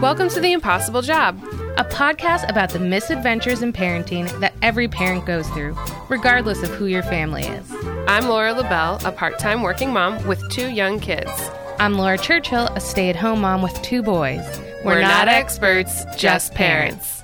Welcome to The Impossible Job. a podcast about the misadventures in parenting that every parent goes through, regardless of who your family is. I'm Laura LaBelle, a part time working mom with two young kids. I'm Laura Churchill, a stay at home mom with two boys. We're, not, experts, just parents.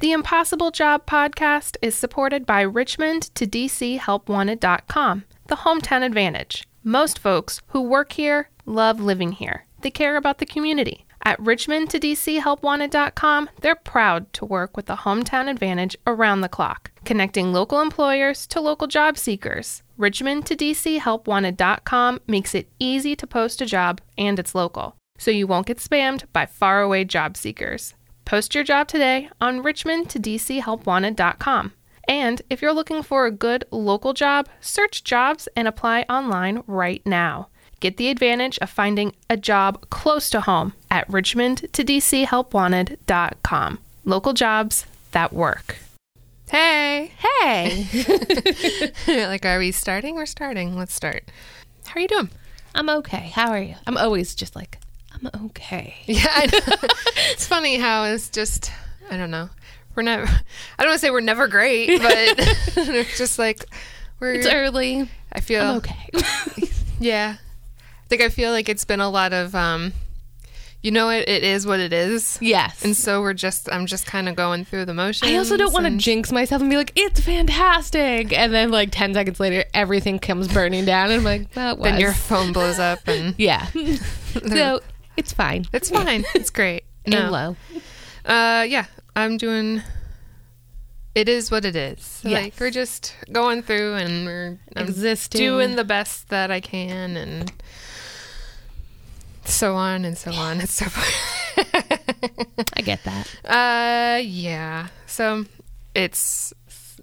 The Impossible Job podcast is supported by Richmond to DC HelpWanted.com, the hometown advantage. Most folks who work here love living here. They care about the community. At Richmond to DC HelpWanted.com, they're proud to work with the hometown advantage around the clock, connecting local employers to local job seekers. Richmond to DC HelpWanted.com makes it easy to post a job and it's local, so you won't get spammed by faraway job seekers. Post your job today on Richmond to DC HelpWanted.com. And if you're looking for a good local job, search jobs and apply online right now. Get the advantage of finding a job close to home at Richmond to DC HelpWanted.com. Local jobs that work. Hey, Hey, like, are we starting? We're starting. Let's start. How are you doing? I'm okay. How are you? I'm always just like, I'm okay. Yeah, I know. it's funny how it's just I don't know. We're never. I don't want to say we're never great, but it's just like we're. It's early. I feel I'm okay. Yeah, I think I feel like it's been a lot of. um You know, it, it is what it is, yes. and so we're just. I'm just kind of going through the motions. I also don't want to and- jinx myself and be like, it's fantastic. And then, like, 10 seconds later, everything comes burning down. And I'm like, well, was. Then your phone blows up, and Yeah. so it's fine. it's fine. It's great. No. And low. Uh, yeah, I'm doing. It is what it is. Yes. Like we're just going through and we're I'm Existing. doing the best that I can, and so on and so on and so forth. I get that. uh, yeah. So it's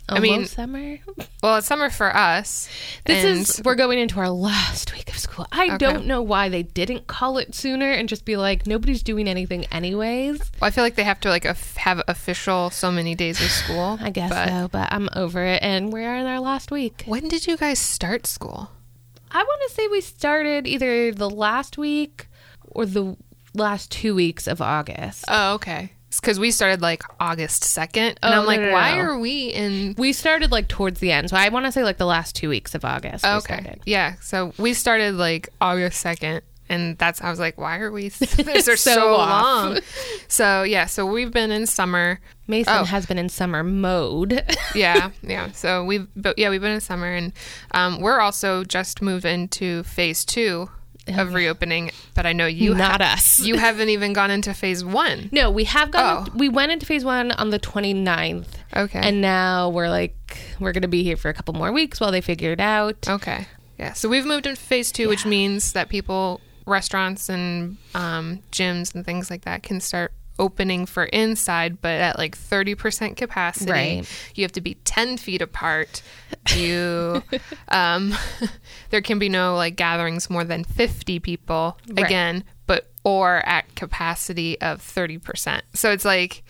Almost mean, summer. well, it's summer for us. This and is we're going into our last week of school. I Okay. don't know why they didn't call it sooner and just be like nobody's doing anything anyways. Well, I feel like they have to like have official so many days of school. I guess but so, but I'm over it and we're in our last week. When did you guys start school? I want to say we started either the last week or the last 2 weeks of August. Oh, okay. Because we started like August 2nd. And I'm like, no, no, why are we in. we started like towards the end. So I want to say like the last 2 weeks of August Okay. Yeah. So we started like August 2nd. And that's, I was like, why are we. These are So so, long. So, yeah. So we've been in summer. Mason Oh. has been in summer mode. Yeah. yeah. So we've, but yeah, we've been in summer. And um, we're also just moved into phase two of reopening. But I know you Not ha- us. You haven't even gone into phase one. No, we have gone. Oh. We went into phase one on the 29th. Okay. And now we're like, we're going to be here for a couple more weeks while they figure it out. Okay. Yeah. So we've moved into phase two, which means that people, restaurants and um, gyms and things like that can start opening for inside, but at like 30% capacity. Right. You have to be 10 feet apart. You, um, there can be no like gatherings more than 50 people Right. again, but or at capacity of 30%. So it's like,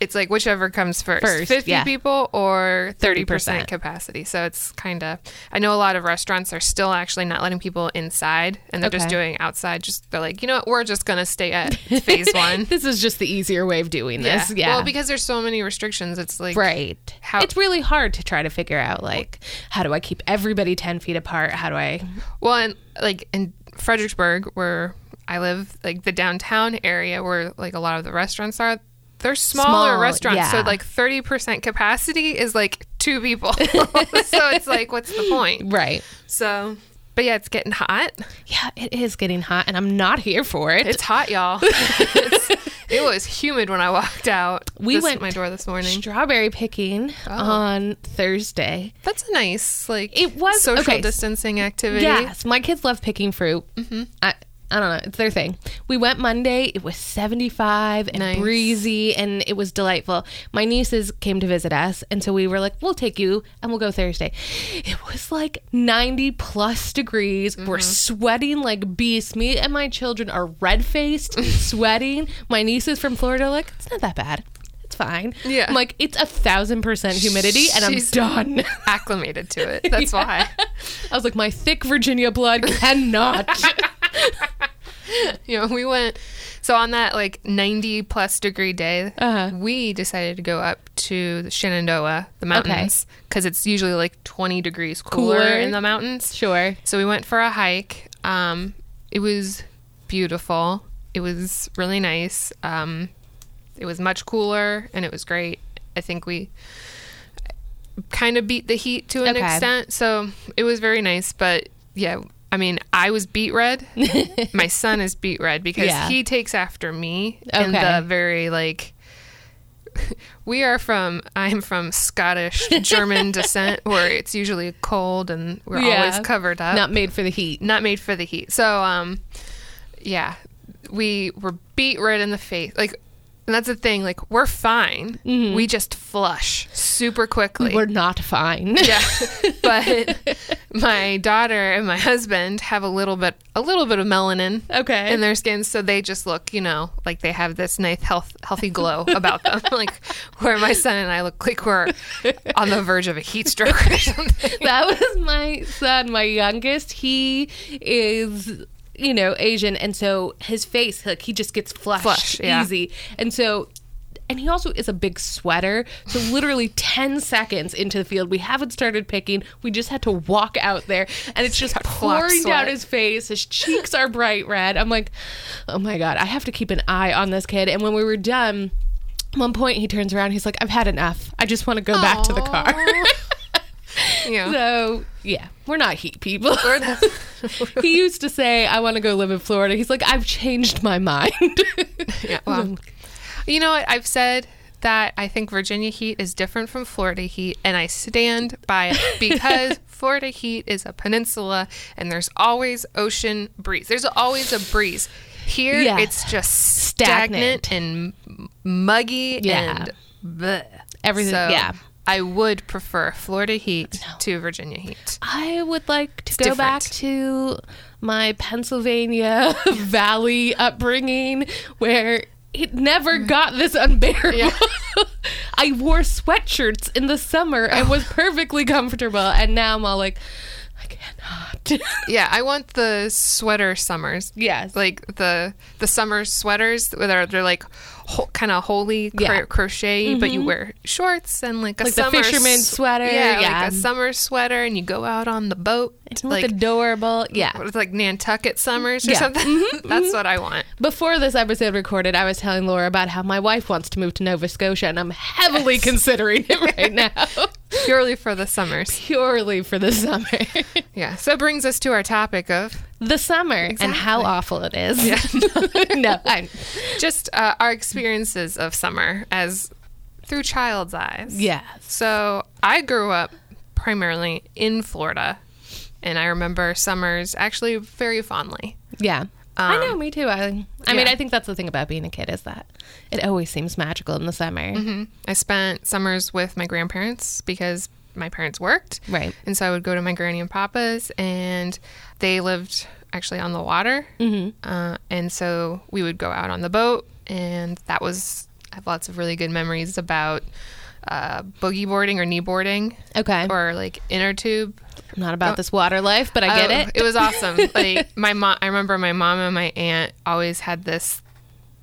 it's like whichever comes first, First, 50 yeah. people or 30% 30%. capacity. So it's kind of, I know a lot of restaurants are still actually not letting people inside and they're just doing outside. Just, they're like, you know what, we're just going to stay at phase one. This is just the easier way of doing this. Yeah. Well, because there's so many restrictions, it's like, right. How- it's really hard to try to figure out, like, how do I keep everybody 10 feet apart? How do I. well, and like in Fredericksburg, where I live, like the downtown area where like a lot of the restaurants are, they're smaller Small, restaurants. So like 30% capacity is like two people. so it's like, what's the point? Right. So, but yeah, it's getting hot. Yeah, it is getting hot, and I'm not here for it. It's hot, y'all. It was humid when I walked out. We this- went my door this morning. strawberry picking on Thursday. That's a nice like It was- social okay. distancing activity. Yes, my kids love picking fruit. Mm-hmm. I, I don't know, it's their thing. We went Monday. It was 75 and Nice. breezy, and it was delightful. My nieces came to visit us, and so we were like, "We'll take you, and we'll go Thursday." It was like 90 plus degrees. Mm-hmm. We're sweating like beasts. Me and my children are red faced, sweating. My nieces from Florida are like, "It's not that bad." It's fine. Yeah. I'm like, it's a thousand percent humidity, and She's- I'm done. acclimated to it. That's why. I was like, my thick Virginia blood cannot. You know, we went. So on that like 90 plus degree day, Uh-huh. we decided to go up to the Shenandoah, the mountains, because it's usually like 20 degrees cooler, Cooler. in the mountains. Sure. So we went for a hike. Um, it was beautiful. It was really nice. Um, it was much cooler and it was great. I think we kind of beat the heat to an Okay. extent. So it was very nice. But yeah, I mean, I was beet red. My son is beet red because Yeah. he takes after me in the very like. We are from. I'm from Scottish German descent, where it's usually cold and we're Yeah. always covered up Not made for the heat. not made for the heat. So, um, yeah, we were beet red in the face. Like, and that's the thing. Like, we're fine. We just flush super quickly. Mm-hmm. We're not fine. yeah, but my daughter and my husband have a little bit, a little bit of melanin Okay. in their skin, so they just look, you know, like they have this nice, health, healthy glow about them. like, where my son and I look like we're on the verge of a heat stroke or something. that was my son, my youngest. He is, you know, Asian, and so his face, like, he just gets flushed Flush, yeah. easy. And so, and he also is a big sweater. So, literally 10 seconds into the field, we haven't started picking. We just had to walk out there, and it's just pouring down his face. His cheeks are bright red. I'm like, oh my God, I have to keep an eye on this kid. And when we were done, one point he turns around, he's like, I've had enough. I just want to go back to the car. Yeah. So yeah, we're not heat people. He used to say, "I want to go live in Florida." He's like, "I've changed my mind." Yeah, well, you know what? I've said that I think Virginia heat is different from Florida heat, and I stand by it because Florida heat is a peninsula and there's always ocean breeze. There's always a breeze. Here, Yeah. it's just stagnant, Stagnant. and muggy Yeah. and bleh. Everything- So yeah. I would prefer Florida heat to Virginia heat. I would like to go back to my Pennsylvania Valley upbringing where it never mm. got this unbearable. Yeah. I wore sweatshirts in the summer and was oh. perfectly comfortable, and now I'm all like, I cannot. Yeah, I want the sweater summers. yes. like the the summer sweaters that are they're like ho- kind of holey cro- Yeah. crochet, but you mm-hmm. wear shorts and like a Like summer fisherman sweater, Yeah, yeah. like a summer sweater, and you go out on the boat. It like adorable. Yeah. what is it, like Nantucket summers or Yeah. something. Mm-hmm. Mm-hmm. That's what I want. Before this episode recorded, I was telling Laura about how my wife wants to move to Nova Scotia, and I'm heavily considering it right now, Purely for the summers. purely for the summer. Yeah. So it brings us to our topic of the summer and how awful it is. no, I, just uh, our experiences of summer as through child's eyes. Yeah. So I grew up primarily in Florida, and I remember summers actually very fondly. Yeah. I Um, know, me too. I, I mean. I think that's the thing about being a kid is that it always seems magical in the summer. hmm I spent summers with my grandparents because my parents worked. Right. And so I would go to my granny and papa's, and they lived actually on the water. Mm-hmm. Uh, and so we would go out on the boat, and that was, I have lots of really good memories about uh, boogie boarding or knee boarding Okay. or like inner tube. I'm not about this water life, but I get Oh, it. It was awesome. like my mom, I remember my mom and my aunt always had this.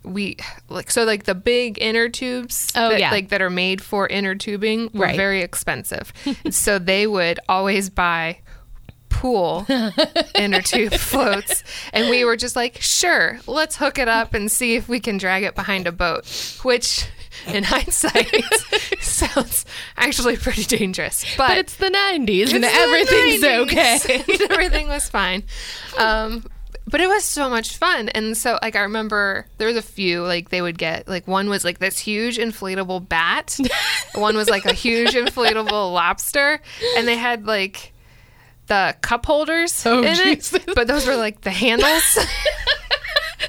We like so like the big inner tubes. Oh, that, yeah. like that are made for inner tubing were Right. very expensive. so they would always buy pool inner tube floats, and we were just like, sure, let's hook it up and see if we can drag it behind a boat, which. In hindsight, sounds actually pretty dangerous, but it's the 90s and the everything's 90s. okay. Everything was fine. Um, but it was so much fun. And so, like, I remember there was a few, like, they would get, like, one was like this huge inflatable bat, one was like a huge inflatable lobster, and they had, like, the cup holders Oh, in Jesus. it, but those were like the handles.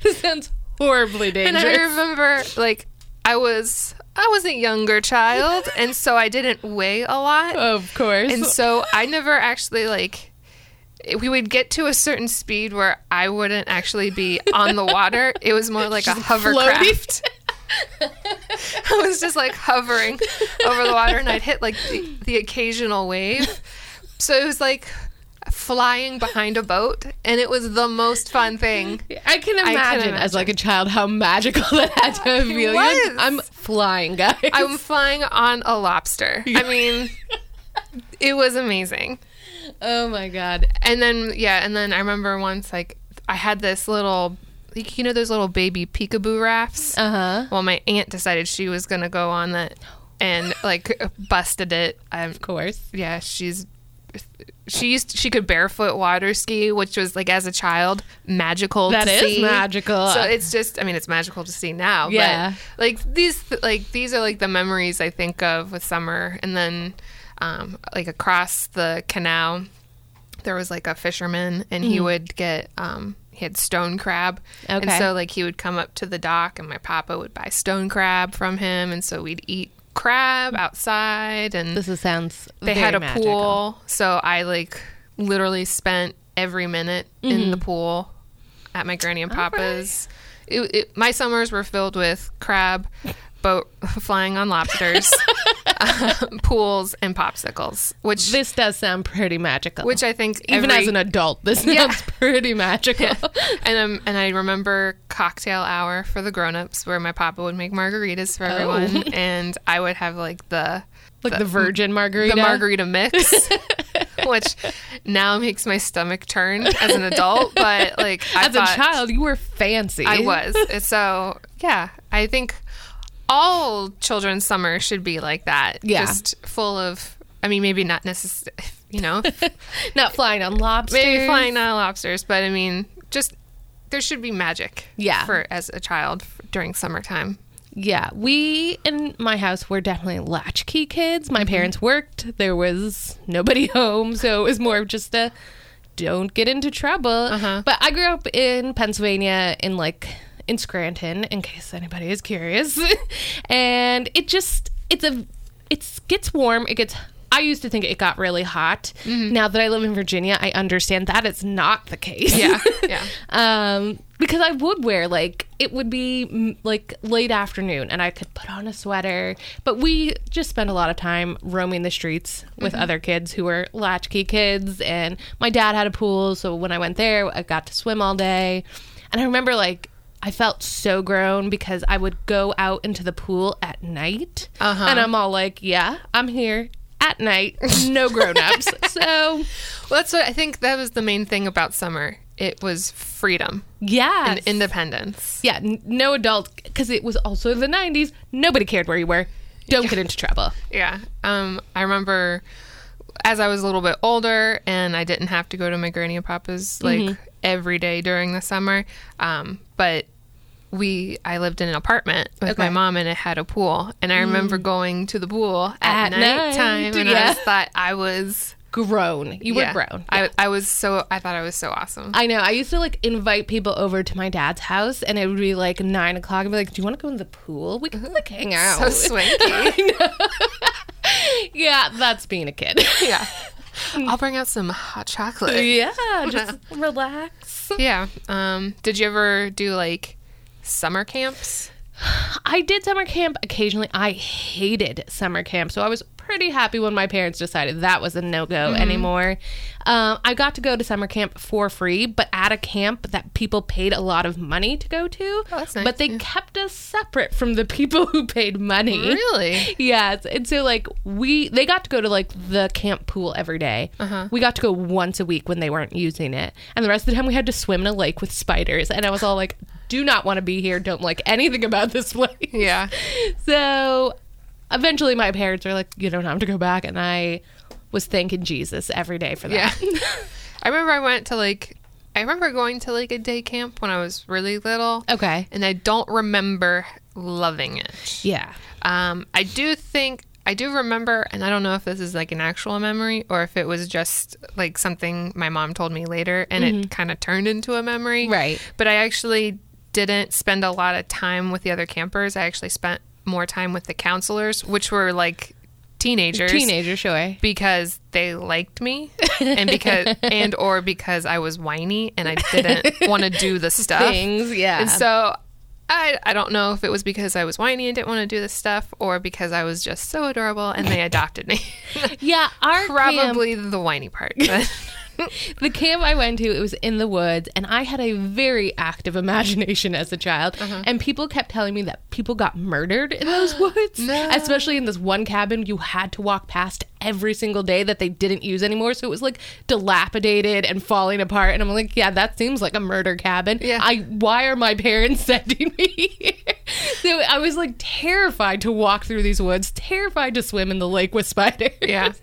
this sounds horribly dangerous. and dangerous. I remember, like, I was I was a younger child, and so I didn't weigh a lot. of course. And so I never actually like we would get to a certain speed where I wouldn't actually be on the water. It was more like a hovercraft. I was just like hovering over the water and I'd hit like the, the occasional wave. So it was like flying behind a boat, and it was the most fun thing. I can can imagine, as like a child how magical that had to feel. Like. I'm flying, guys. I'm flying on a lobster. I mean, it was amazing. oh my god. And then yeah, and then I remember once like I had this little you know those little baby peekaboo rafts? Uh huh. Well, my aunt decided she was going to go on that and like busted it. Um, Of course. yeah, she's she used she could barefoot water ski, which was like as a child magical. That to is see. magical. So it's just I mean it's magical to see now. Yeah. But like these like these are like the memories I think of with summer, and then um, like across the canal, there was like a fisherman, and he would get um, he had stone crab, and Okay. so like he would come up to the dock, and my papa would buy stone crab from him, and so we'd eat crab outside, and This is, sounds. they had a magical. pool, so I like literally spent every minute in the mm-hmm. pool at my granny and papa's. It, it, my summers were filled with crab, boat flying on lobsters, um, pools, and popsicles, which This does sound pretty magical. which I think even every- as an adult, this sounds pretty magical. and um, and I remember cocktail hour for the grown-ups where my papa would make margaritas for everyone, and I would have like the like the, virgin margarita. the margarita mix, which now makes my stomach turn as an adult. But like I As a child, you were fancy. I was. So yeah, I think all children's summer should be like that. Yeah. just full of. I mean, maybe not necessarily. You know, Not flying on lobsters. maybe flying on lobsters, but I mean, just there should be magic. Yeah. for as a child during summertime. Yeah, we in my house were definitely latchkey kids. Mm-hmm. My parents worked. There was nobody home, so it was more of just a don't get into trouble. Uh-huh. But I grew up in Pennsylvania in like in Scranton in case anybody is curious. and it just it's a it gets warm, it gets I used to think it got really hot. Now that I live in Virginia, I understand that it's not the case. Mm-hmm. Yeah, yeah. um, because I would wear like it would be mm, like late afternoon, and I could put on a sweater. But we just spent a lot of time roaming the streets with other kids who were latchkey kids, and my dad had a pool, so when I went there, I got to swim all day. And I remember like I felt so grown because I would go out into the pool at night, Uh-huh. and I'm all like, "Yeah, I'm here." At night, no grown-ups. so Well, that's what I think. That was the main thing about summer. It was freedom yeah, and independence. Yeah, n- no adult because it was also the 90s. Nobody cared where you were. Don't get into trouble. Yeah. Um, I remember as I was a little bit older and I didn't have to go to my granny and papa's like Mm-hmm. Every day during the summer. Um, but we, I lived in an apartment with my Okay. Mm. mom and it had a pool. And I remember going to the pool at, At nighttime night, and I yeah. just thought I was, Grown. You yeah, were grown. I, I was so, I thought I was so awesome. I know. I used to like invite people over to my dad's house, and it would be like nine o'clock. I'd be like, "Do you want to go in the pool? We can like hang out." so swanky. yeah, that's being a kid. yeah. I'll bring out some hot chocolate. yeah, just relax. Yeah. Um, did you ever do like summer camps? I did summer camp occasionally. I hated summer camp, so I was pretty happy when my parents decided that was a no go Mm-hmm. anymore. Um, I got to go to summer camp for free, but at a camp that people paid a lot of money to go to. Oh, that's nice. But they kept us separate from the people who paid money. Really? Yes, and so like we they got to go to like the camp pool every day. Uh-huh. We got to go once a week when they weren't using it, and the rest of the time we had to swim in a lake with spiders. And I was all like, "Do not want to be here. Don't like anything about this place." Yeah. So eventually, my parents were like, "You don't have to go back," and I was thanking Jesus every day for that. Yeah. I remember I went to like I remember going to like a day camp when I was really little. okay. And I don't remember loving it. Yeah. Um I do think I do remember and I don't know if this is like an actual memory or if it was just like something my mom told me later and it kind of turned into a memory. Mm-hmm. Right. But I actually didn't spend a lot of time with the other campers. I actually spent more time with the counselors, which were like teenagers. Teenager, sure. because they liked me and because and or because I was whiny and I didn't want to do the stuff. Things, yeah. And so I I don't know if it was because I was whiny and didn't want to do the stuff or because I was just so adorable and they adopted me. Yeah, our camp- Probably the whiny part. The camp I went to, it was in the woods, and I had a very active imagination as a child. Uh-huh. And people kept telling me that people got murdered in those woods, No. especially in this one cabin you had to walk past every single day that they didn't use anymore. So it was like dilapidated and falling apart. And I'm like, yeah, that seems like a murder cabin. Yeah. I why are my parents sending me here? So I was like terrified to walk through these woods, terrified to swim in the lake with spiders. Yeah.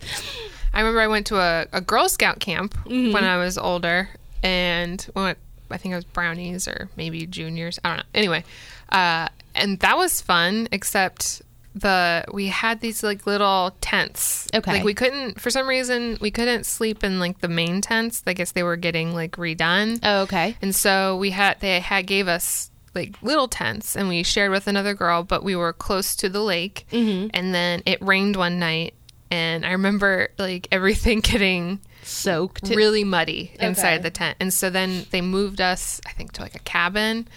I remember I went to a, a Girl Scout camp Mm-hmm. when I was older, and we went, I think it was brownies or maybe juniors. I don't know. Anyway, uh, and that was fun, except the we had these like little tents. Okay. Like we couldn't for some reason we couldn't sleep in like the main tents. I guess they were getting like redone. Oh, okay. And so we had they had gave us like little tents and we shared with another girl, but we were close to the lake. Mm-hmm. And then it rained one night and I remember like everything getting Soaked. really muddy inside Okay. the tent. And so then they moved us, I think, to like a cabin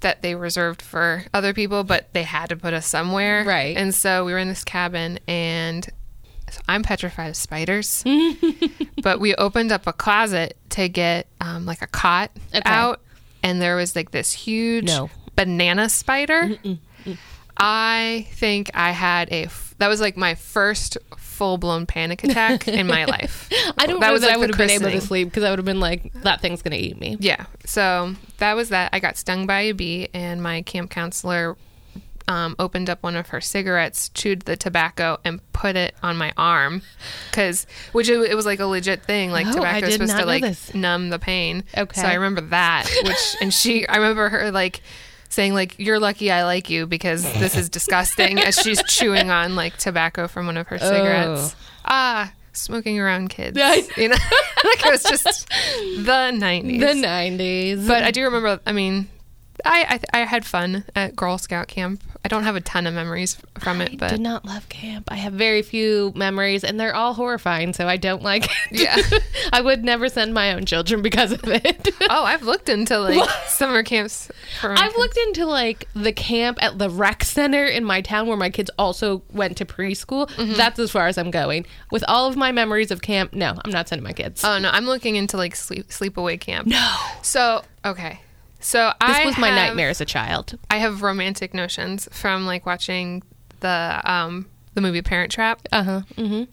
that they reserved for other people, but they had to put us somewhere. Right. And so we were in this cabin and so I'm petrified of spiders. but we opened up a closet to get um, like a cot Okay. out, and there was like this huge No. banana spider. I think I had a f- that was like my first full blown panic attack in my life. I don't know was, that like, I would have been able to sleep because I would have been like, that thing's going to eat me. Yeah. So that was that. I got stung by a bee, and my camp counselor um, opened up one of her cigarettes, chewed the tobacco, and put it on my arm, because which it, it was like a legit thing. Like Oh, tobacco is supposed to like this. numb the pain. Okay. So I remember that. Which and she, I remember her like saying like you're lucky I like you because this is disgusting as she's chewing on like tobacco from one of her cigarettes. Ah, smoking around kids. You know, like it was just the 90s. The 90s. But I do remember. I mean, I I, I had fun at Girl Scout camp. I don't have a ton of memories from it, I but did not love camp. I have very few memories, and they're all horrifying, so I don't like it. Yeah. I would never send my own children because of it. oh, I've looked into like summer camps. For I've kids. looked into like the camp at the rec center in my town where my kids also went to preschool. Mm-hmm. That's as far as I'm going. With all of my memories of camp, no, I'm not sending my kids. Oh no, I'm looking into like sleep sleepaway camp. no. So okay, so This I was my have- nightmare as a child. I have romantic notions from like watching the um the movie Parent Trap. Uh huh. Mm-hmm.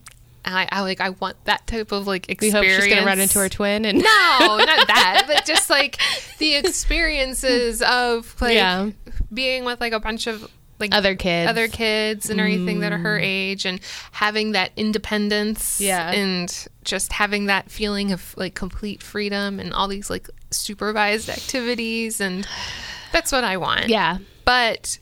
And I, I like I want that type of like experience. We hope she's gonna run into her twin and No, not that, but just like the experiences of like Yeah. being with like a bunch of like other kids. other kids and everything that are her mm. age and having that independence Yeah. and just having that feeling of like complete freedom and all these like supervised activities and that's what I want. Yeah. But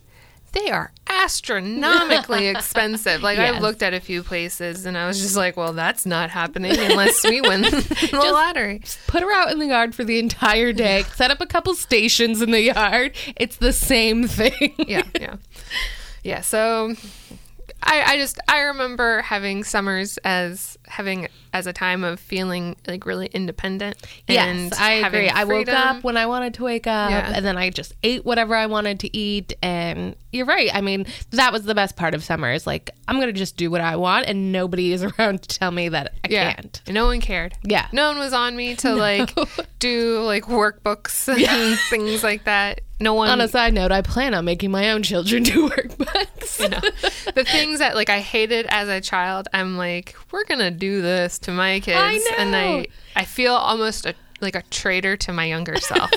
they are astronomically expensive. Like Yes. I've looked at a few places and I was just like, well, that's not happening unless we win the lottery. Put her out in the yard for the entire day. Set up a couple stations in the yard. It's the same thing. yeah, yeah, yeah. So, I, I just I remember having summers as having as a time of feeling like really independent. and Yes, I agree. I woke up when I wanted to wake up, Yeah. and then I just ate whatever I wanted to eat. And you're right. I mean, that was the best part of summer. Is like I'm gonna just do what I want, and nobody is around to tell me that I Yeah, can't. no one cared. Yeah. no one was on me to like do like workbooks and things like that. No one. On a side note, I plan on making my own children do workbooks. you know, the things that like I hated as a child, I'm like, we're gonna do this to my kids, I and. I I feel almost a, like a traitor to my younger self.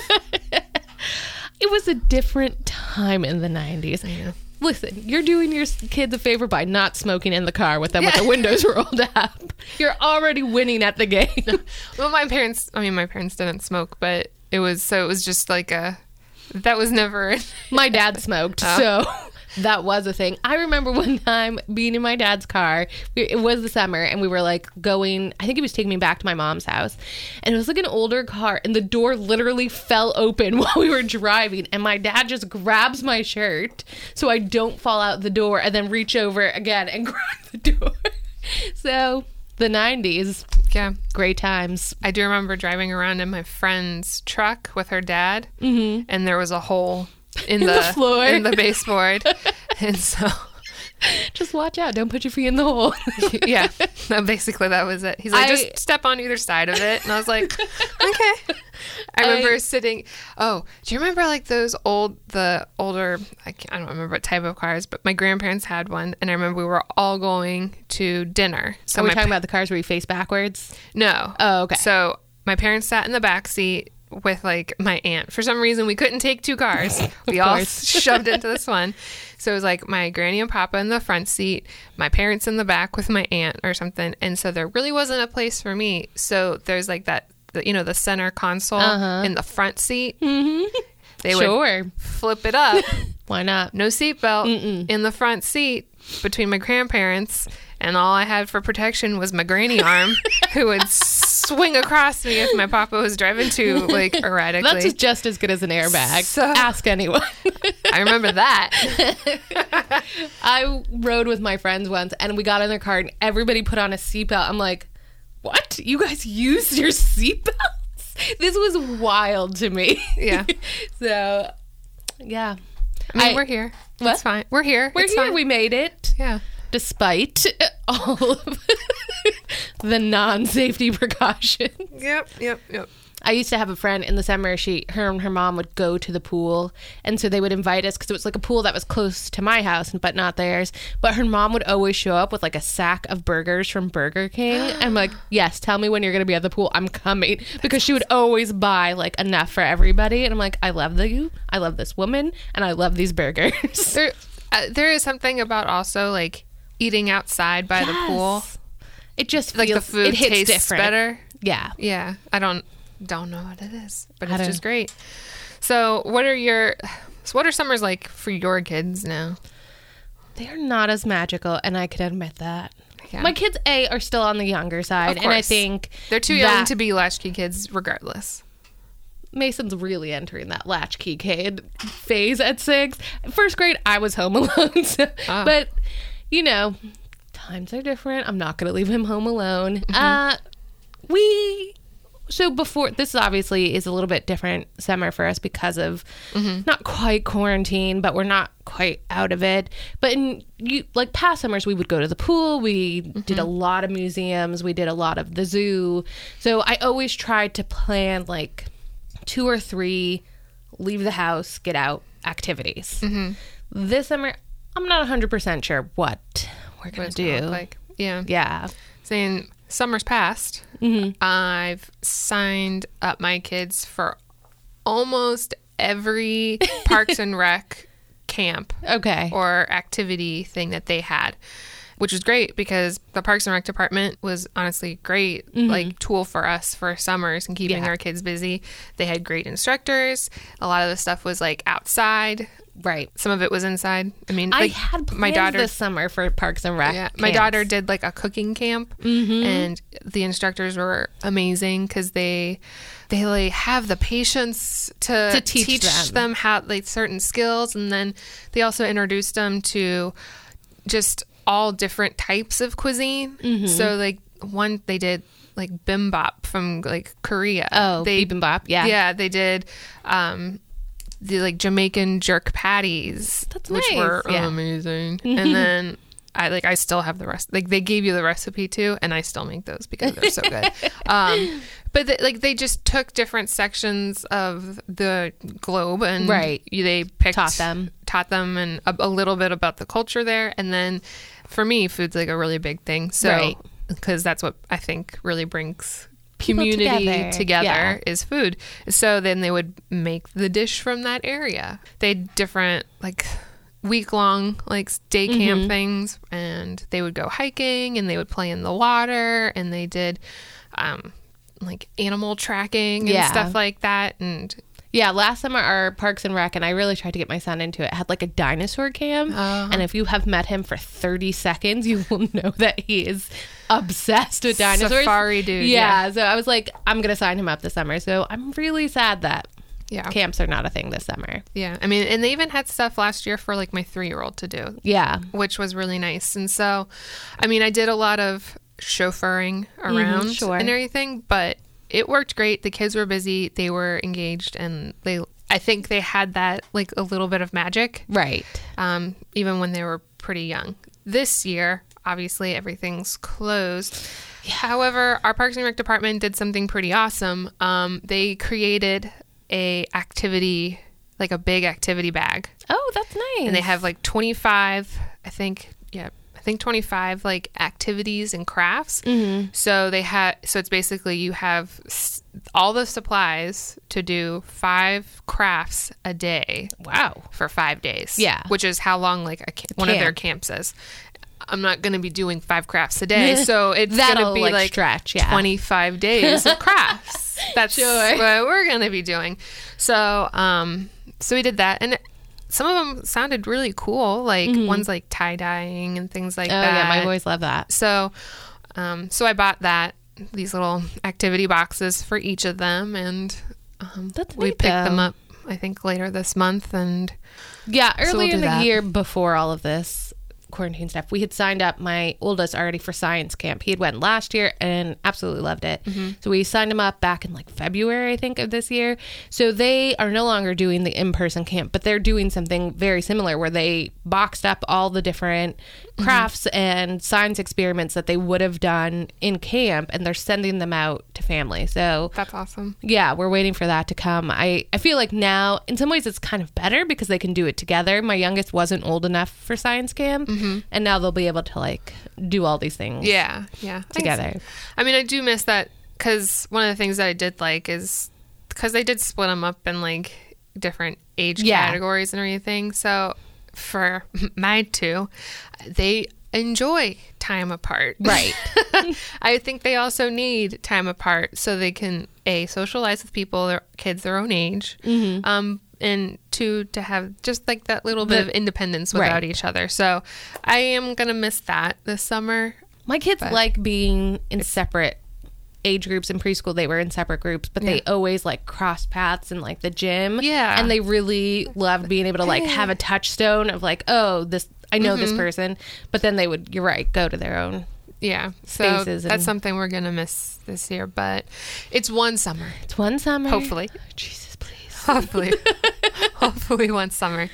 It was a different time in the 90s. Listen, you're doing your kids a favor by not smoking in the car with them with the windows rolled up. You're already winning at the game. well, my parents, I mean, my parents didn't smoke, but it was so it was just like a that was never. My dad smoked, Oh. so that was a thing. I remember one time being in my dad's car. It was the summer, and we were like going. I think he was taking me back to my mom's house, and it was like an older car, and the door literally fell open while we were driving. And my dad just grabs my shirt so I don't fall out the door, and then reach over again and grab the door. so the '90s, yeah, great times. I do remember driving around in my friend's truck with her dad, mm-hmm. and there was a hole in, the floor. in the baseboard, and so Just watch out! Don't put your feet in the hole. yeah, No, basically that was it. He's like, I- just step on either side of it, and I was like, okay. I remember sitting. Oh, do you remember like those old, the older? I, can't, I don't remember what type of cars, but my grandparents had one, and I remember we were all going to dinner. So Are we talking about the cars where you face backwards? no. Oh, okay. So my parents sat in the back seat with like my aunt. For some reason, we couldn't take two cars. We all shoved into this one. So it was like my granny and papa in the front seat, my parents in the back with my aunt or something. And so there really wasn't a place for me. So there's like that, the, you know, the center console in the front seat. Mm-hmm. They would flip it up. Why not? no seatbelt in the front seat between my grandparents, and all I had for protection was my granny arm, who would swing across me if my papa was driving too like erratically. That's just as good as an airbag. So- Ask anyone. I remember that. I rode with my friends once and we got in their car and everybody put on a seatbelt. I'm like, what? You guys used your seatbelts? This was wild to me. Yeah. so, yeah. I mean, I- we're here. What? It's fine. We're here. We're It's here. fine. We made it. yeah. Despite all of the non safety precautions. Yep. Yep. Yep. I used to have a friend in the summer. She, her, and her mom would go to the pool, and so they would invite us because it was like a pool that was close to my house, but not theirs. But her mom would always show up with like a sack of burgers from Burger King. I'm like, yes, tell me when you're gonna be at the pool. I'm coming because she would always buy like enough for everybody, and I'm like, I love you, I love this woman, and I love these burgers. There, uh, there is something about also like eating outside by the pool. It just Like the food it tastes different. better. Yeah. Yeah, I don't don't know what it is, but it's just great. So, what are your so what are summers like for your kids now? They're not as magical, and I can admit that. Yeah. My kids, A, are still on the younger side, and I think They're too young to be latchkey kids, regardless. Mason's really entering that latchkey kid phase at six. First grade, I was home alone, so, Ah. but you know, times are different. I'm not going to leave him home alone. Mm-hmm. Uh, we so before this obviously is a little bit different summer for us because of mm-hmm. not quite quarantine, but we're not quite out of it. But in you like past summers, we would go to the pool. We mm-hmm. did a lot of museums. We did a lot of the zoo. So I always tried to plan like two or three leave the house, get out activities. This summer, I'm not 100% sure what we're going to do. like yeah, Yeah. saying summer's past. I've signed up my kids for almost every Parks and Rec camp Okay. or activity thing that they had which was great because the parks and rec department was honestly great like tool for us for summers and keeping Mm-hmm. Yeah. our kids busy they had great instructors a lot of the stuff was like outside right. some of it was inside i mean I like, had my daughter this summer for Parks and Rec. yeah, my daughter did like a cooking camp, Mm-hmm. and the instructors were amazing because they they like have the patience to, To teach them. them how like certain skills, and then they also introduced them to just all different types of cuisine. Mm-hmm. So like one they did like bimbap from like Korea. Oh, they bibimbap, yeah. yeah they did. um the like Jamaican jerk patties, That's which nice, were yeah. amazing. and then I like I still have the rest. Like they gave you the recipe too, and I still make those because they're so good. Um, but they, like they just took different sections of the globe and Right. they picked Taught them. taught them, and a, a little bit about the culture there. And then for me, food's like a really big thing. So Right. because that's what I think really brings community together. together, Yeah. is food. So then they would make the dish from that area. They had different like week long like day Mm-hmm. camp things and they would go hiking and they would play in the water and they did um like animal tracking and Yeah. stuff like that and Yeah, last summer our Parks and Rec, and I really tried to get my son into it, had like a dinosaur cam. Uh-huh. And if you have met him for 30 seconds, you will know that he is obsessed with dinosaurs. Safari dude, Yeah, yeah. so I was like, I'm going to sign him up this summer. So I'm really sad that yeah camps are not a thing this summer. yeah i mean and they even had stuff last year for like my three year old to do Yeah. which was really nice. And so, I mean, I did a lot of chauffeuring around Mm-hmm, sure. and everything, but it worked great. The kids were busy, they were engaged, and they, I think they had that like a little bit of magic, Right. um, even when they were pretty young. This year, obviously everything's closed. However, our Parks and Rec department did something pretty awesome. Um, they created a activity, like a big activity bag, Oh, that's nice. and they have like 25, I think, yeah, I think 25 like activities and crafts. Mm-hmm. So they had, so it's basically you have s- all the supplies to do five crafts a day wow. for five days. Yeah. which is how long like a, one of their camps is. I'm not going to be doing five crafts a day, so it's going to be like, like, stretch, yeah. 25 days of crafts. That's Sure. what we're going to be doing. So, um, so we did that, and some of them sounded really cool. Like one's like tie dyeing and things like Mm-hmm. Oh that. yeah, my boys love that. So, um, so I bought that these little activity boxes for each of them, and um, we neat, picked them up. I think later this month, and Yeah, we'll in the that. year before all of this quarantine stuff, we had signed up my oldest already for science camp. He had went last year and absolutely loved it. Mm-hmm. So we signed him up back in like February, I think, of this year. So they are no longer doing the in-person camp, but they're doing something very similar where they boxed up all the different Mm-hmm. crafts and science experiments that they would have done in camp and they're sending them out to families. So that's awesome. yeah, we're waiting for that to come. I, I feel like now, in some ways, it's kind of better because they can do it together. My youngest wasn't old enough for science camp, and now they'll be able to like do all these things Mm-hmm. Yeah, yeah, together. I mean, I do miss that because one of the things that I did like is because they did split them up in like different age Yeah. categories and everything. So for my two, they enjoy time apart. Right. I think they also need time apart so they can a socialize with people, their kids their own age, Mm-hmm. um, and two to have just like that little bit of independence without Right. each other. So I am gonna miss that this summer. My kids like being in separate age groups in preschool. They were in separate groups, but they always like cross paths in like the gym. Yeah. and they really loved being able to like have a touchstone of like, oh, this I know Mm-hmm. this person. But then they would, you're right, go to their own. Yeah, so Spaces that's and- something we're gonna miss this year. But it's one summer, It's one summer. hopefully. Jesus, please. Hopefully, hopefully one summer.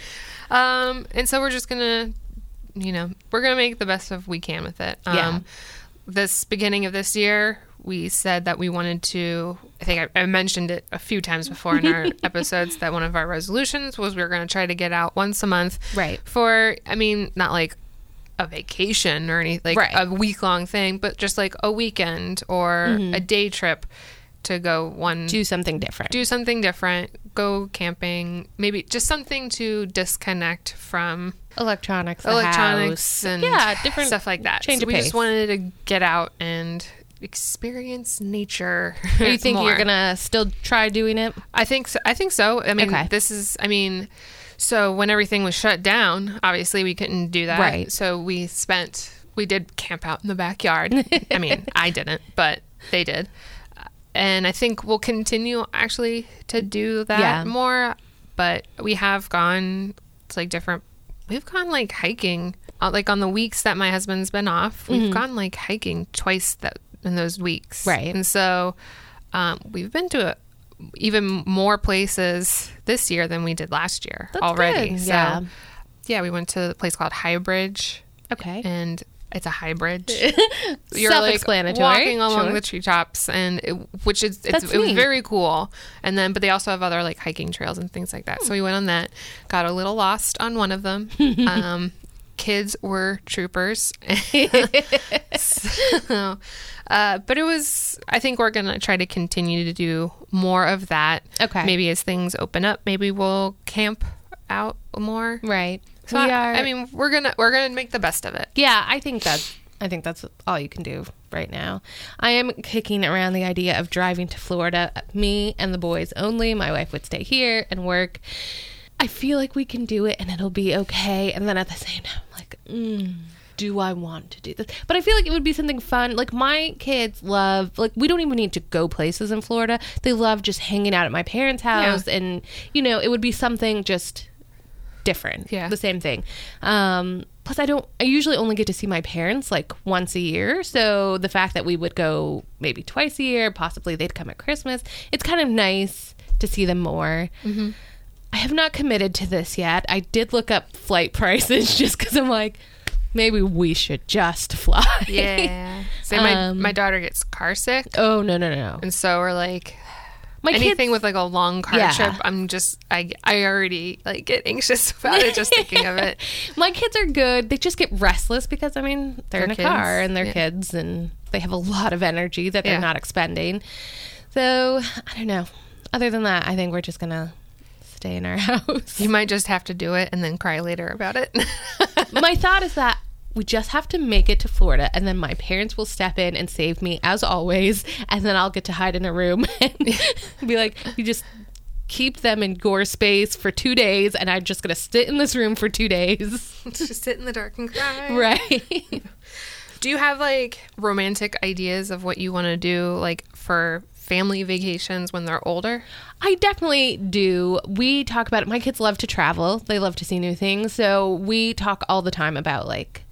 Um, and so we're just gonna, you know, we're gonna make the best of we can with it. Um, Yeah. This beginning of this year, we said that we wanted to. I think I, I mentioned it a few times before in our episodes that one of our resolutions was we were to try to get out once a month. Right. For I mean, not like a vacation or anything, like Right. a week long thing, but just like a weekend or Mm-hmm. a day trip to go one Do something different. do something different, go camping, maybe just something to disconnect from electronics, electronics house. and yeah, different stuff like that. Change so we pace. just wanted to get out and experience nature. Do you think more. you're gonna still try doing it? I think so. I think so. I mean, Okay. this is. I mean, so when everything was shut down, obviously we couldn't do that. Right. So we spent. We did camp out in the backyard. I mean, I didn't, but they did. And I think we'll continue actually to do that Yeah. more. But we have gone to like different. We've gone like hiking, uh, like on the weeks that my husband's been off. We've gone like hiking twice that in those weeks. Mm-hmm. Right. And so um, we've been to a, even more places this year than we did last year That's already. So, Yeah. yeah, we went to a place called High Bridge, Okay. and it's a high bridge. You're Self-explanatory. walking along Sure. the treetops, and it, which is it's, it was very cool. And then, but they also have other like hiking trails and things like that. So we went on that. Got a little lost on one of them. um, kids were troopers. so, uh, but it was. I think we're gonna try to continue to do more of that. Okay. Maybe as things open up, maybe we'll camp out more. Right. So we I, are. I mean, we're gonna we're gonna make the best of it. yeah, I think that's. I think that's all you can do right now. I am kicking around the idea of driving to Florida, me and the boys only. My wife would stay here and work. I feel like we can do it and it'll be okay. And then at the same time, I'm like, mm, do I want to do this? But I feel like it would be something fun. Like my kids love, like we don't even need to go places in Florida. They love just hanging out at my parents' house, and you know, it would be something just different. Yeah. the same thing. Um, plus, I don't. I usually only get to see my parents like once a year. So the fact that we would go maybe twice a year, possibly they'd come at Christmas. It's kind of nice to see them more. I have not committed to this yet. I did look up flight prices just because I'm like, maybe we should just fly. Yeah. So my Um, my daughter gets car sick, Oh no no no. and so we're like My anything kids, with like a long car Yeah. trip. I'm just I I already like get anxious about it just thinking of it. my kids are good. They just get restless because I mean they're, They're in a kids. car and they're Yeah. kids and they have a lot of energy that they're Yeah. not expending. So I don't know. Other than that, I think we're just gonna stay in our house. You might just have to do it and then cry later about it. my thought is that we just have to make it to Florida and then my parents will step in and save me as always and then I'll get to hide in a room and be like you just keep them in gore space for 2 days and I'm just going to sit in this room for 2 days. just sit in the dark and cry. Right. Do you have like romantic ideas of what you want to do like for family vacations when they're older? I definitely do. We talk about it. My kids love to travel. They love to see new things. So we talk all the time about like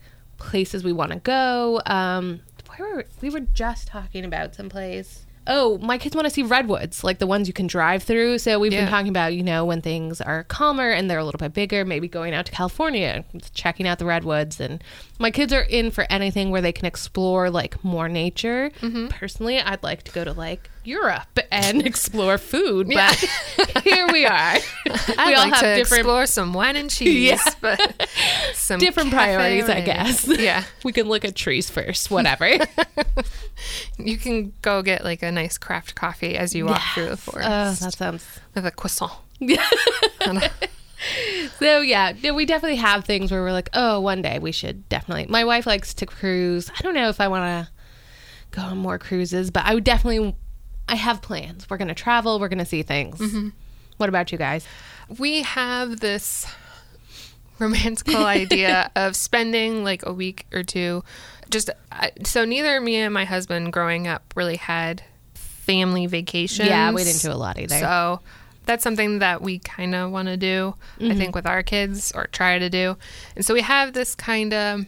places we want to go. Um, where were we were just talking about some place. Oh, my kids want to see redwoods, like the ones you can drive through. So we've Yeah. been talking about, you know, when things are calmer and they're a little bit bigger, maybe going out to California, checking out the redwoods. And my kids are in for anything where they can explore like more nature. Personally, I'd like to go to like Europe and explore food, but here we are. I'd we all like have to different explore some wine and cheese, Yeah. but some different priorities, I guess. Yeah, we can look at trees first, whatever. you can go get like a nice craft coffee as you walk through the forest Oh, that sounds with a croissant. So yeah, we definitely have things where we're like, oh, one day we should definitely. My wife likes to cruise. I don't know if I want to go on more cruises, but I would definitely. I have plans. We're gonna travel. We're gonna see things. What about you guys? We have this romantical idea of spending like a week or two. Just so neither me and my husband growing up really had family vacations. Yeah, we didn't do a lot either. So that's something that we kind of want to do, Mm-hmm. I think, with our kids or try to do. And so we have this kind of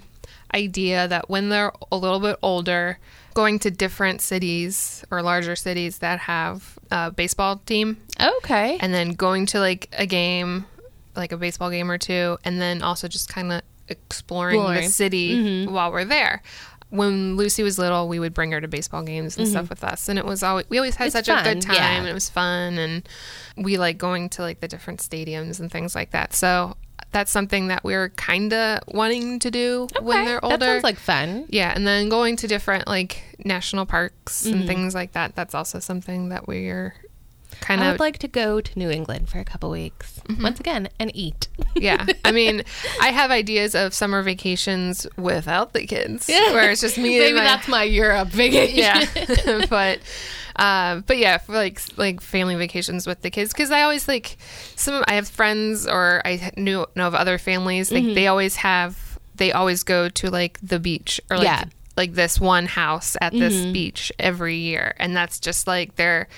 idea that when they're a little bit older, going to different cities or larger cities that have a baseball team Okay. and then going to like a game, like a baseball game or two, and then also just kind of exploring Exploring. the city mm-hmm. while we're there. When Lucy was little, we would bring her to baseball games and stuff mm-hmm. with us, and it was always we always had It's such a good time, yeah. and it was fun, and we like going to like the different stadiums and things like that. So that's something that we're kind of wanting to do when they're older. That sounds like fun. yeah, and then going to different like national parks Mm-hmm. and things like that. That's also something that we're kind of. I would like to go to New England for a couple weeks once again and eat. yeah. I mean, I have ideas of summer vacations without the kids, Yeah. where it's just me Maybe and my that's my Europe vacation. yeah. but uh, but yeah, for like like family vacations with the kids, because I always like some. I have friends or I knew know of other families. Like Mm-hmm. they always have. They always go to like the beach or like Yeah. Mm-hmm. like this one house at this beach every year, and that's just like their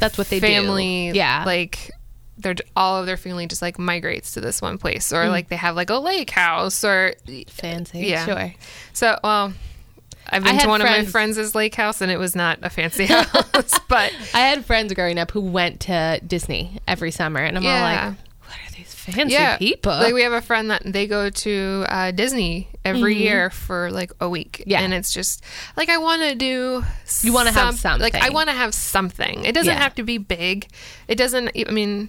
That's what they do. family. Yeah. like they're all of their family just like migrates to this one place, Mm. or like they have like a lake house, or Fancy. Yeah. Sure. so well. I've I been to one of my friends- friends' lake house, and it was not a fancy house, but I had friends growing up who went to Disney every summer, and I'm all like, "What are these fancy yeah, people?" Like we have a friend that they go to uh, Disney every year for like a week. Mm-hmm. Yeah. and it's just like I want to do. You wanna have something. Like I want to have something. It doesn't Yeah. have to be big. It doesn't. I mean.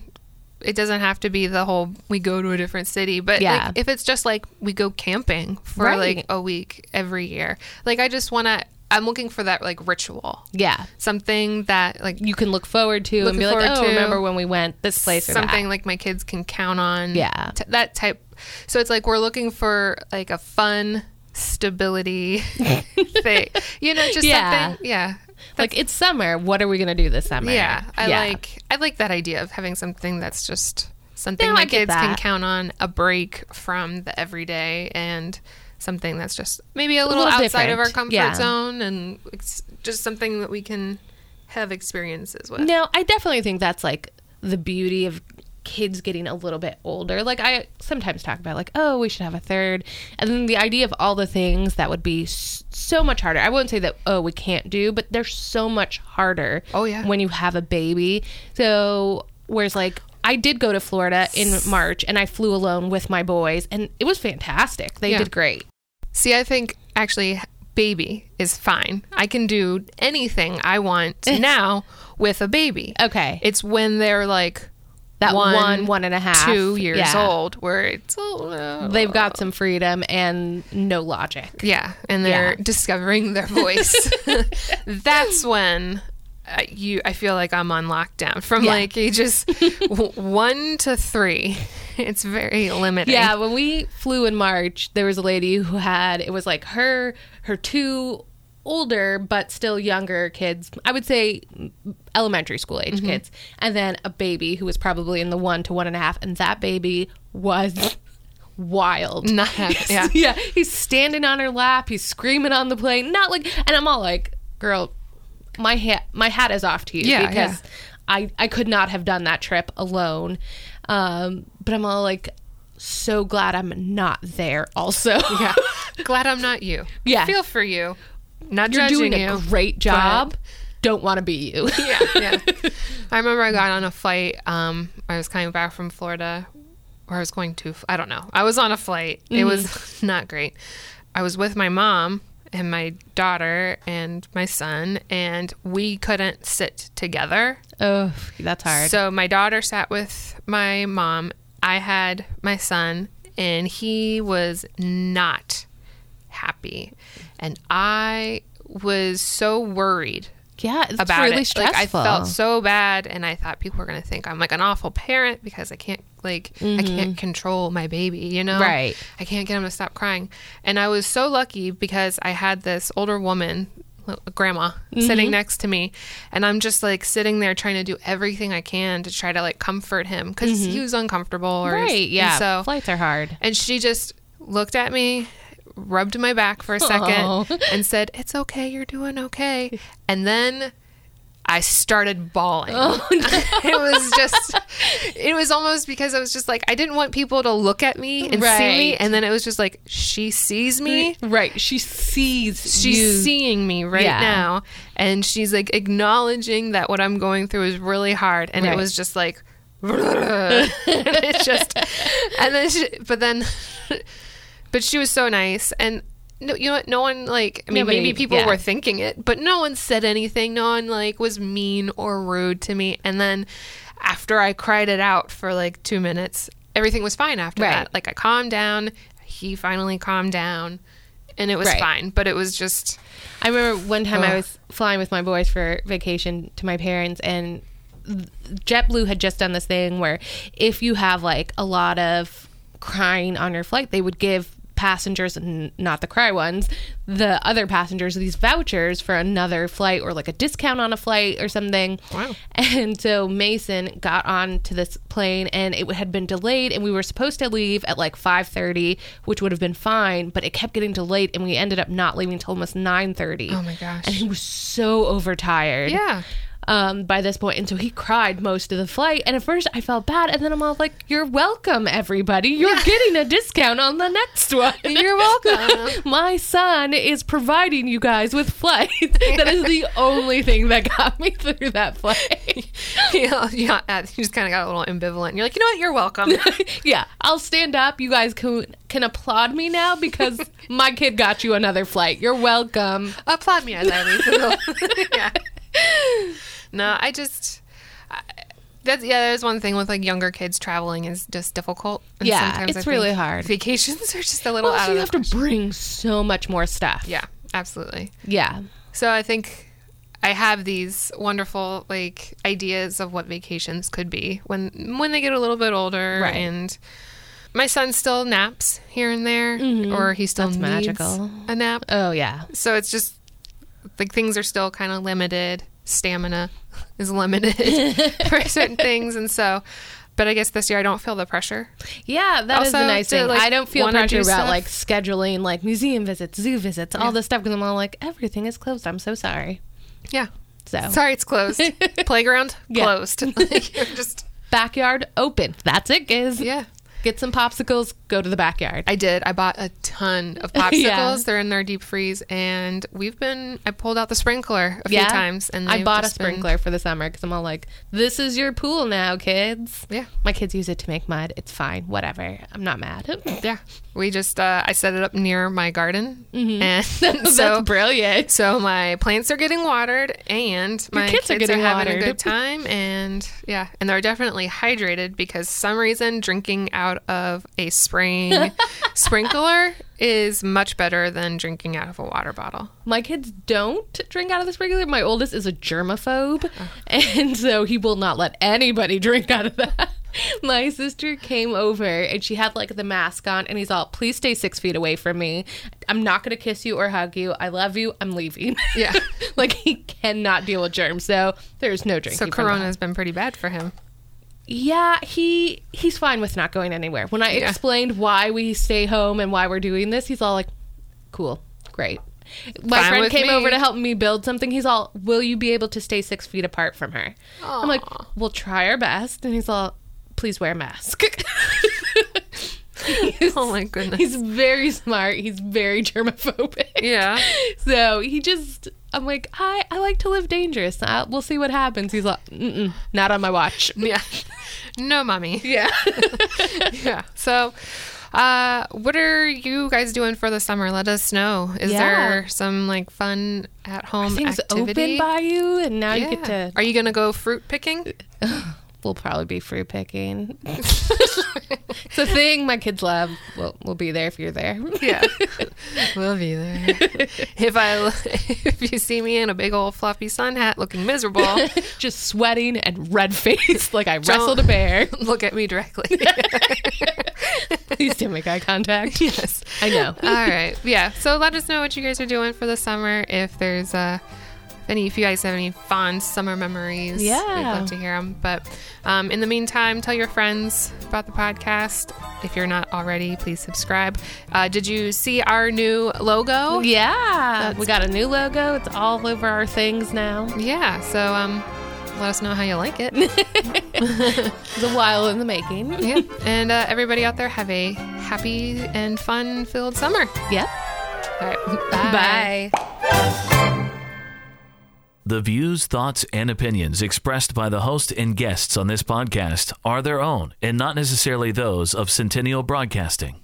It doesn't have to be the whole we go to a different city, but Yeah. like, if it's just like we go camping for Right. like a week every year, like I just want to. I'm looking for that like ritual, yeah, something that like you can look forward to and be like, "Oh, to remember when we went this place or something that?" like my kids can count on. Yeah. T- that type. So it's like we're looking for like a fun stability thing. You know, just Yeah. something. Yeah. Like it's summer. What are we gonna do this summer? Yeah. I like I like that idea of having something that's just something No, my kids can count on, a break from the everyday and something that's just maybe a little, little outside of our comfort Yeah. zone and it's just something that we can have experiences with. No, I definitely think that's like the beauty of kids getting a little bit older. Like I sometimes talk about like, oh, we should have a third. And then the idea of all the things that would be so much harder. I wouldn't say that oh, we can't do, but they're so much harder Oh, yeah. when you have a baby. So whereas like I did go to Florida in March and I flew alone with my boys and it was fantastic. They Yeah. did great. See, I think actually baby is fine. I can do anything I want now with a baby. Okay. It's when they're like That one, one and a half, two years yeah. old, where it's oh, They've got some freedom and no logic. yeah, and they're Yeah. discovering their voice. That's when uh, you. I feel like I'm on lockdown from Yeah. like ages one to three. It's very limited. Yeah, when we flew in March, there was a lady who had it was like her her two older but still younger kids. I would say elementary school age Mm-hmm. kids, and then a baby who was probably in the one to one and a half, and that baby was wild. Not. Yeah. yeah, he's standing on her lap, he's screaming on the plane, not like, and I'm all like, girl, my hat my hat is off to you Yeah, because I I could not have done that trip alone. Um, but I'm all like so glad I'm not there also. Yeah. Glad I'm not you. Yeah. Feel for you. Not You're judging doing you. a great job. Don't want to be you. yeah, yeah. I remember I got on a flight. Um, I was coming back from Florida, or I was going to. I don't know. I was on a flight. It was not great. I was with my mom and my daughter and my son, and we couldn't sit together. oh, that's hard. So my daughter sat with my mom. I had my son, and he was not happy, and I was so worried yeah, it's about really it. stressful. Like I felt so bad, and I thought people were going to think I'm like an awful parent because I can't like I can't control my baby. You know, Mm-hmm. Right. I can't get him to stop crying, and I was so lucky because I had this older woman. Grandma Mm-hmm. sitting next to me, and I'm just like sitting there trying to do everything I can to try to like comfort him because he was uncomfortable. Or Mm-hmm. right. Yeah. so flights are hard. and she just looked at me, rubbed my back for a second, Aw. and said, It's okay, you're doing okay. And then I started bawling. Oh, it was just, it was almost because I was just like, I didn't want people to look at me and see me. And then it was just like, she sees me. Right. She sees She's you. seeing me right Yeah. now. And she's like acknowledging that what I'm going through is really hard. And Right. it was just like, it just, and then, she, but then, but she was so nice. And no, you know what? No one like, I mean, Nobody- maybe people yeah. were thinking it, but no one said anything. No one like was mean or rude to me. And then after I cried it out for like two minutes, everything was fine after Right. that. Like I calmed down. He finally calmed down. And it was Right. fine, but it was just I remember one time I Ugh. was flying with my boys for vacation to my parents, and JetBlue had just done this thing where if you have like a lot of crying on your flight, they would give passengers, n- not the cry ones, the other passengers these vouchers for another flight or like a discount on a flight or something. Wow. And so Mason got on to this plane and it had been delayed and we were supposed to leave at like 5:30, which would have been fine, but it kept getting delayed and we ended up not leaving until almost 9:30. Oh my gosh. And he was so overtired. Yeah. Um, by this point, and so he cried most of the flight. And at first, I felt bad, and then I'm all like, "You're welcome, everybody. You're getting a discount on the next one. You're welcome. My son is providing you guys with flights. that is the only thing that got me through that flight. yeah, yeah. uh, You just kind of got a little ambivalent. You're like, you know what? You're welcome. yeah, I'll stand up. You guys can can applaud me now because my kid got you another flight. You're welcome. Applaud me as I leave. yeah. No, I just. I, that's yeah. There's one thing with like younger kids traveling is just difficult. And Yeah, sometimes it's really hard. Vacations are just a little out of Also, out you of have the to bring so much more stuff. Yeah, absolutely. Yeah. So I think I have these wonderful like ideas of what vacations could be when when they get a little bit older Right. and my son still naps here and there or he still Mm-hmm. That's needs magical. a nap. Oh yeah. So it's just like things are still kind of limited. Stamina is limited for certain things and so but I guess this year I don't feel the pressure. Yeah, that is Also, the nice to, thing. like, I don't feel pressure do about stuff. like scheduling like museum visits, zoo visits, all this stuff because I'm all like everything is closed. I'm so sorry. Yeah. So Sorry it's closed. Playground closed. Like, just backyard open. That's it, guys. Yeah. Get some popsicles, go to the backyard. I did. I bought a ton of popsicles. Yeah. They're in their deep freeze, and we've been. I pulled out the sprinkler a few times, and I bought a just been- sprinkler for the summer because I'm all like, "This is your pool now, kids." Yeah. my kids use it to make mud. It's fine, whatever. I'm not mad. Yeah, we just. Uh, I set it up near my garden, Mm-hmm. and That's so brilliant. so my plants are getting watered, and my kids are getting are having watered. a good time, and yeah, and they're definitely hydrated because some reason drinking out of a spraying sprinkler is much better than drinking out of a water bottle. My kids don't drink out of the sprinkler. My oldest is a germaphobe, Oh. and so he will not let anybody drink out of that. My sister came over and she had like the mask on, and he's all, "Please stay six feet away from me. I'm not going to kiss you or hug you. I love you. I'm leaving." Yeah. like he cannot deal with germs, so there's no drinking. So Corona's been pretty bad for him. Yeah, he he's fine with not going anywhere. When I Yeah. explained why we stay home and why we're doing this, he's all like, "Cool, great." My Fine friend came me. over to help me build something. He's all, "Will you be able to stay six feet apart from her?" I'm like, "We'll try our best." And he's all, "Please wear a mask." Oh my goodness. He's very smart. He's very germophobic. Yeah. So he just, I'm like, I, I like to live dangerous. I, we'll see what happens. He's like, Mm-mm, not on my watch. Yeah. No, mommy. Yeah. Yeah. So, uh, what are you guys doing for the summer? Let us know. Is Yeah. there some like fun at home Things activity? open by you, and now you get to. Are you gonna go fruit picking? We'll probably be fruit picking. it's a thing my kids love. We'll, we'll be there if you're there. Yeah, we'll be there. if I if you see me in a big old fluffy sun hat looking miserable, Just sweating and red faced like I wrestled a bear. look at me directly. Please don't make eye contact. yes. I know. All right. Yeah. So let us know what you guys are doing for the summer. If there's uh, any, if you guys have any fond summer memories, Yeah. we'd love to hear them. But um, in the meantime, tell your friends about the podcast. If you're not already, please subscribe. Uh, did you see our new logo? Yeah. we got a new logo. It's all over our things now. Yeah. So um, let us know how you like it. It's a while in the making. yeah. And uh, everybody out there, have a happy and fun-filled summer. Yep. All right. Bye. Bye. The views, thoughts, and opinions expressed by the host and guests on this podcast are their own and not necessarily those of Centennial Broadcasting.